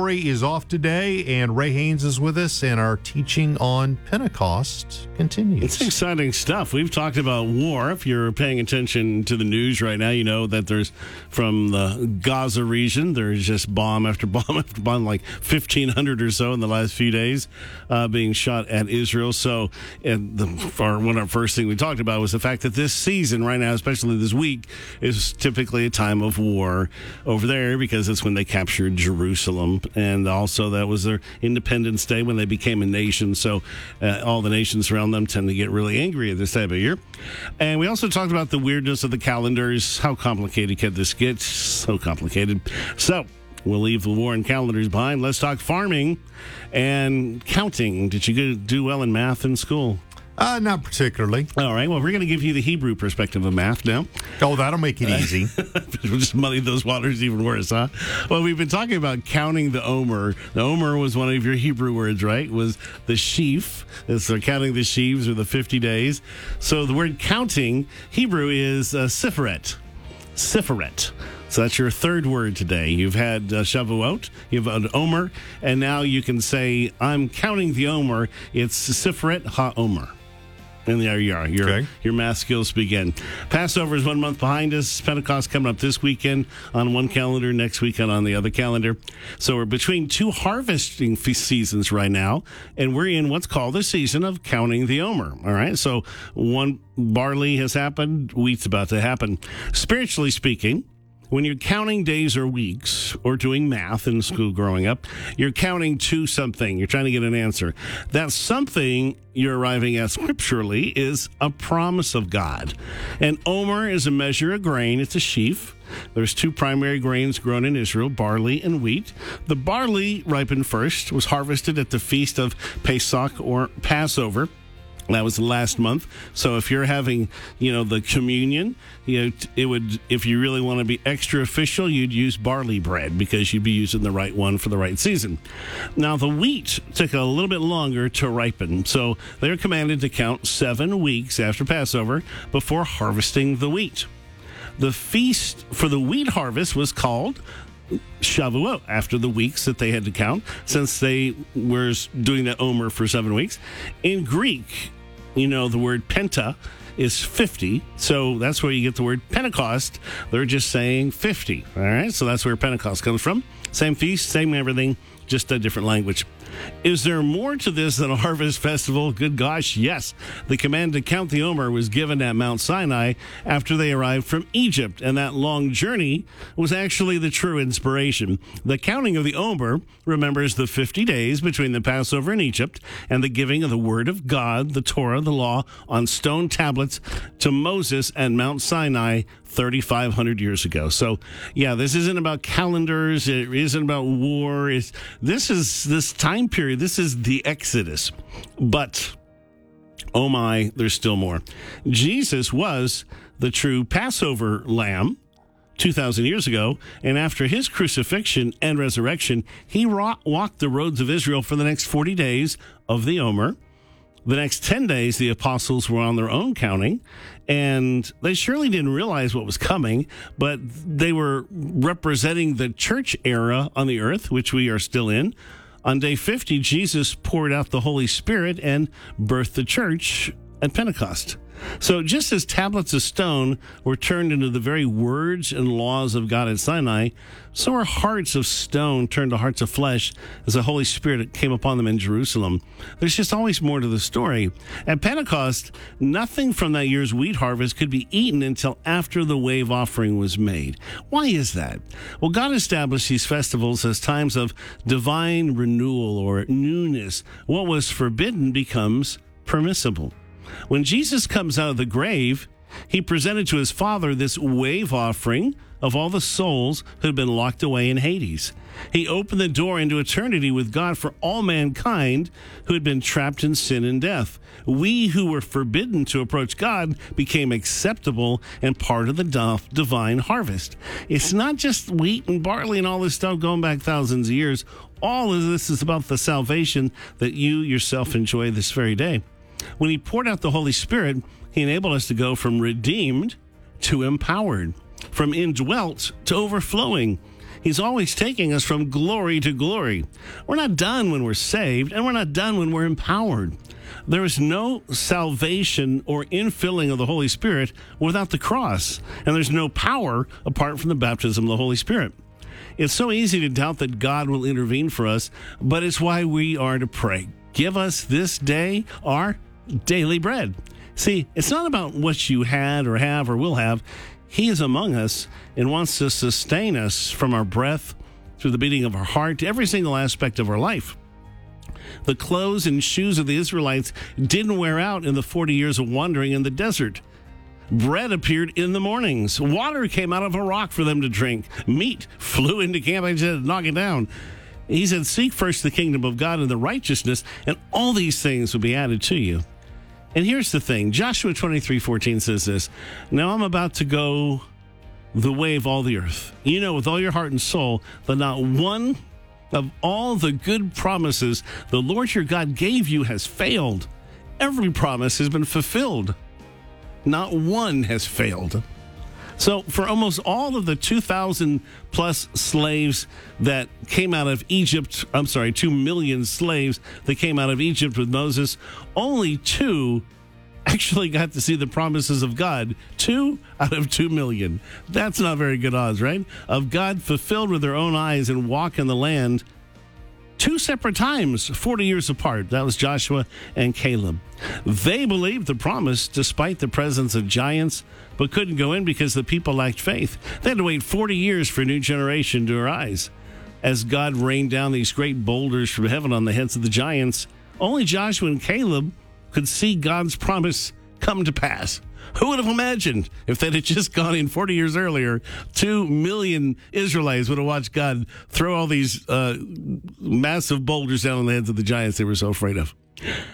Is off today, and Ray Haynes is with us, and our teaching on Pentecost continues. It's exciting stuff. We've talked about war. If you're paying attention to the news right now, you know that there's from the Gaza region, there's just bomb after bomb after bomb, like 1,500 or so in the last few days uh, being shot at Israel. So, and the, our, one of our first thing we talked about was the fact that this season right now, especially this week, is typically a time of war over there because it's when they captured Jerusalem and also that was their Independence Day when they became a nation. So uh, all the nations around them tend to get really angry at this time of year. And we also talked about the weirdness of the calendars. How complicated can this get? So complicated. So we'll leave the war and calendars behind. Let's talk farming and counting. Did you do well in math in school? Uh, not particularly. All right. Well, we're going to give you the Hebrew perspective of math now. Oh, that'll make it easy. we'll just muddy those waters even worse, huh? Well, we've been talking about counting the Omer. The Omer was one of your Hebrew words, right? Was the sheaf. So counting the sheaves or the 50 days. So the word counting, Hebrew is uh, siferet. Siferet. So that's your third word today. You've had uh, Shavuot, you've had Omer, and now you can say, I'm counting the Omer. It's Siferet HaOmer. And there you are. Your, Okay. your math skills begin. Passover is one month behind us. Pentecost coming up this weekend on one calendar, next weekend on the other calendar. So we're between two harvesting seasons right now, and we're in what's called the season of counting the Omer. All right. So one barley has happened, wheat's about to happen. Spiritually speaking, when you're counting days or weeks or doing math in school growing up, you're counting to something. You're trying to get an answer. That something you're arriving at scripturally is a promise of God. And Omer is a measure of grain, it's a sheaf. There's two primary grains grown in Israel, barley and wheat. The barley ripened first, was harvested at the feast of Pesach or Passover. That was last month. So if you're having, you know, the communion, you know, it would, if you really want to be extra official, you'd use barley bread because you'd be using the right one for the right season. Now, the wheat took a little bit longer to ripen. So they're commanded to count seven weeks after Passover before harvesting the wheat. The feast for the wheat harvest was called Shavuot after the weeks that they had to count, since they were doing the Omer for seven weeks. In Greek, you know, the word penta is 50. So that's where you get the word Pentecost. They're just saying 50. All right. So that's where Pentecost comes from. Same feast, same everything, just a different language. Is there more to this than a harvest festival? Good gosh, yes. The command to count the Omer was given at Mount Sinai after they arrived from Egypt, and that long journey was actually the true inspiration. The counting of the Omer remembers the 50 days between the Passover in Egypt and the giving of the Word of God, the Torah, the law, on stone tablets to Moses at Mount Sinai 3,500 years ago. So, yeah, this isn't about calendars. It isn't about war. It's, this is this time period. This is the Exodus. But, oh my, there's still more. Jesus was the true Passover lamb. 2,000 years ago, and after his crucifixion and resurrection, he walked the roads of Israel for the next 40 days of the Omer. The next 10 days, the apostles were on their own counting, and they surely didn't realize what was coming, but they were representing the church era on the earth, which we are still in. On day 50, Jesus poured out the Holy Spirit and birthed the church at Pentecost. So, just as tablets of stone were turned into the very words and laws of God at Sinai, so were hearts of stone turned to hearts of flesh as the Holy Spirit came upon them in Jerusalem. There's just always more to the story. At Pentecost, nothing from that year's wheat harvest could be eaten until after the wave offering was made. Why is that? Well, God established these festivals as times of divine renewal or newness. What was forbidden becomes permissible. When Jesus comes out of the grave, he presented to his Father this wave offering of all the souls who had been locked away in Hades. He opened the door into eternity with God for all mankind who had been trapped in sin and death. We who were forbidden to approach God became acceptable and part of the divine harvest. It's not just wheat and barley and all this stuff going back thousands of years. All of this is about the salvation that you yourself enjoy this very day. When he poured out the Holy Spirit, he enabled us to go from redeemed to empowered, from indwelt to overflowing. He's always taking us from glory to glory. We're not done when we're saved, and we're not done when we're empowered. There is no salvation or infilling of the Holy Spirit without the cross, and there's no power apart from the baptism of the Holy Spirit. It's so easy to doubt that God will intervene for us, but it's why we are to pray. Give us this day our daily bread. See, it's not about what you had or have or will have. He is among us and wants to sustain us from our breath through the beating of our heart every single aspect of our life. The clothes and shoes of the Israelites didn't wear out in the 40 years of wandering in the desert. Bread appeared in the mornings. Water came out of a rock for them to drink. Meat flew into camp and said, knock it down. He said, Seek first the kingdom of God and the righteousness, and all these things will be added to you. And here's the thing Joshua 23 14 says this Now I'm about to go the way of all the earth. You know, with all your heart and soul, that not one of all the good promises the Lord your God gave you has failed. Every promise has been fulfilled, not one has failed. So, for almost all of the 2,000 plus slaves that came out of Egypt, I'm sorry, 2 million slaves that came out of Egypt with Moses, only two actually got to see the promises of God. Two out of 2 million. That's not very good odds, right? Of God fulfilled with their own eyes and walk in the land two separate times, 40 years apart. That was Joshua and Caleb. They believed the promise despite the presence of giants, but couldn't go in because the people lacked faith. They had to wait 40 years for a new generation to arise. As God rained down these great boulders from heaven on the heads of the giants, only Joshua and Caleb could see God's promise come to pass. Who would have imagined if they'd have just gone in 40 years earlier, two million Israelites would have watched God throw all these uh, massive boulders down on the heads of the giants they were so afraid of?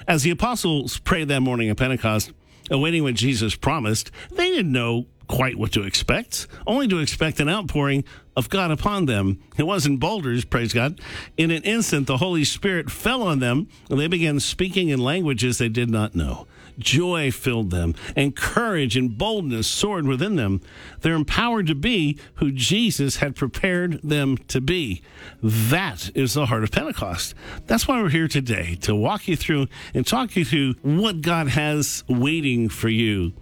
As the apostles prayed that morning at Pentecost, awaiting what Jesus promised, they didn't know quite what to expect, only to expect an outpouring of God upon them. It wasn't boulders, praise God. In an instant, the Holy Spirit fell on them, and they began speaking in languages they did not know. Joy filled them, and courage and boldness soared within them. They're empowered to be who Jesus had prepared them to be. That is the heart of Pentecost. That's why we're here today, to walk you through and talk you through what God has waiting for you.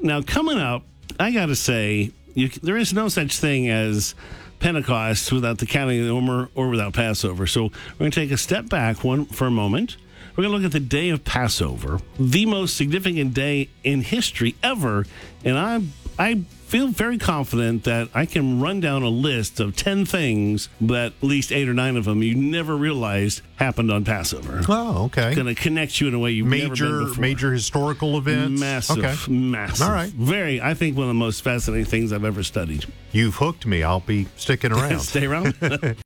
Now, coming up, I got to say, you, there is no such thing as Pentecost without the counting of the Omer or without Passover. So we're going to take a step back one for a moment. We're going to look at the day of Passover, the most significant day in history ever, and I I feel very confident that I can run down a list of 10 things that at least 8 or 9 of them you never realized happened on Passover. Oh, okay. Going to connect you in a way you've never Major been before. major historical events. Massive, Okay. massive. All right. Very, I think one of the most fascinating things I've ever studied. You've hooked me. I'll be sticking around. Stay around.